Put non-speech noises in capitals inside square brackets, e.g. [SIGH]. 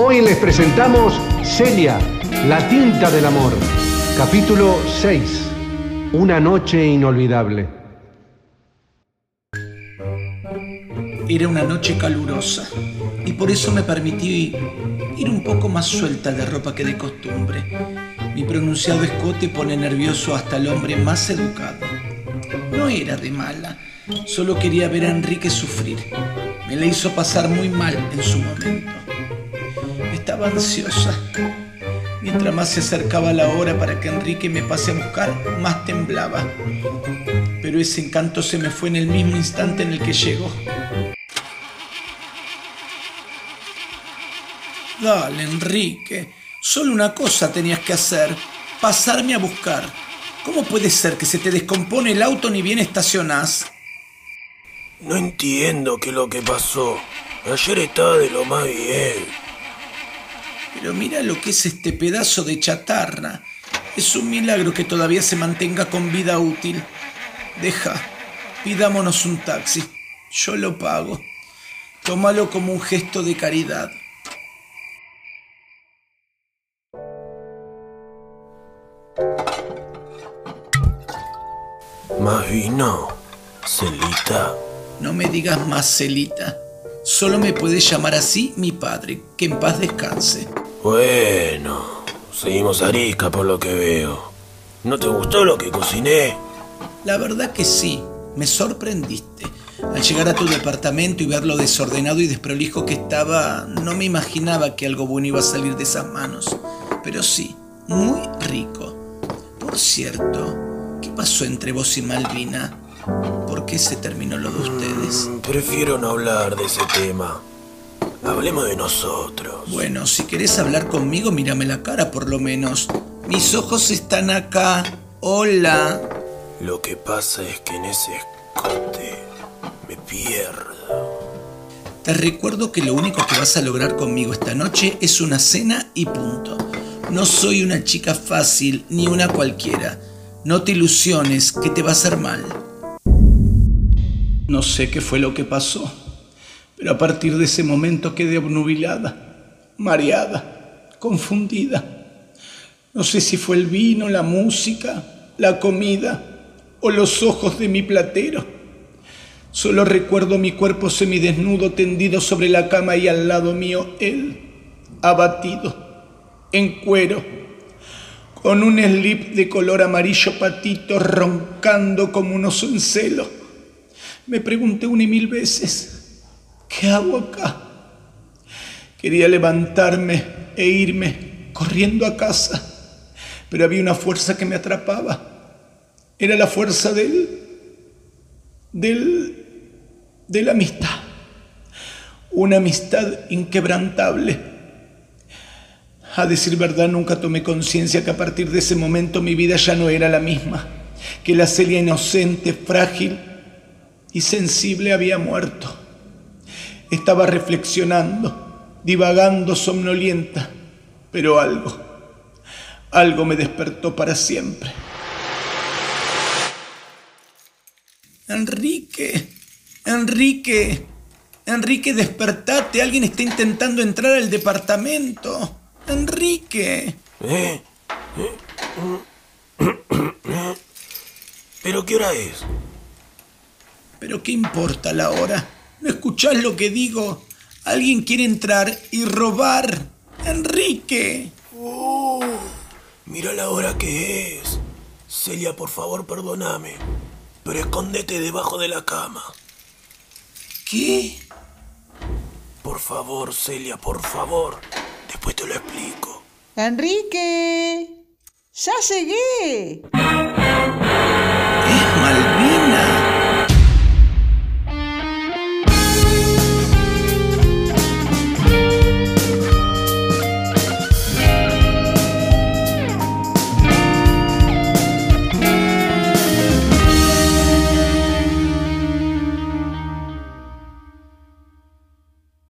Hoy les presentamos Celia, la tinta del amor, capítulo 6, Una noche inolvidable. Era una noche calurosa y por eso me permití ir un poco más suelta de ropa que de costumbre. Mi pronunciado escote pone nervioso hasta el hombre más educado. No era de mala, solo quería ver a Enrique sufrir. Me la hizo pasar muy mal en su momento. Estaba ansiosa. Mientras más se acercaba la hora para que Enrique me pase a buscar, más temblaba. Pero ese encanto se me fue en el mismo instante en el que llegó. Dale, Enrique. Solo una cosa tenías que hacer. Pasarme a buscar. ¿Cómo puede ser que se te descompone el auto ni bien estacionás? No entiendo qué es lo que pasó. Ayer estaba de lo más bien. Pero mira lo que es este pedazo de chatarra. Es un milagro que todavía se mantenga con vida útil. Deja, pidámonos un taxi. Yo lo pago. Tómalo como un gesto de caridad. ¿Más vino? Celita. No me digas más, Celita. Solo me puede llamar así mi padre. Que en paz descanse. Bueno, seguimos arisca por lo que veo. ¿No te gustó lo que cociné? La verdad que sí, me sorprendiste. Al llegar a tu departamento y ver lo desordenado y desprolijo que estaba, no me imaginaba que algo bueno iba a salir de esas manos. Pero sí, muy rico. Por cierto, ¿qué pasó entre vos y Malvina? ¿Por qué se terminó lo de ustedes? Mm, Prefiero no hablar de ese tema. Hablemos de nosotros. Bueno, si querés hablar conmigo, mírame la cara por lo menos. Mis ojos están acá. Hola. Lo que pasa es que en ese escote me pierdo. Te recuerdo que lo único que vas a lograr conmigo esta noche es una cena y punto. No soy una chica fácil ni una cualquiera. No te ilusiones que te va a hacer mal. No sé qué fue lo que pasó, pero a partir de ese momento quedé obnubilada, mareada, confundida. No sé si fue el vino, la música, la comida o los ojos de mi platero. Solo recuerdo mi cuerpo semidesnudo tendido sobre la cama y al lado mío él, abatido, en cuero, con un slip de color amarillo patito roncando como un oso en celo. Me pregunté una y mil veces, ¿qué hago acá? Quería levantarme e irme corriendo a casa, pero había una fuerza que me atrapaba. Era la fuerza del, del, de la amistad. Una amistad inquebrantable. A decir verdad, nunca tomé conciencia que a partir de ese momento mi vida ya no era la misma, que la Celia inocente, frágil y sensible había muerto. Estaba reflexionando, divagando somnolienta, pero algo, algo me despertó para siempre. Enrique, Enrique, Enrique, despertate, alguien está intentando entrar al departamento. Enrique. ¿Eh? [COUGHS] ¿Eh? ¿Pero qué hora es? Pero qué importa la hora. ¿No escuchás lo que digo? Alguien quiere entrar y robar. Enrique. Oh, mira la hora que es. Celia, por favor, perdóname. Pero escóndete debajo de la cama. ¿Qué? Por favor, Celia, por favor. Después te lo explico. Enrique, ya llegué.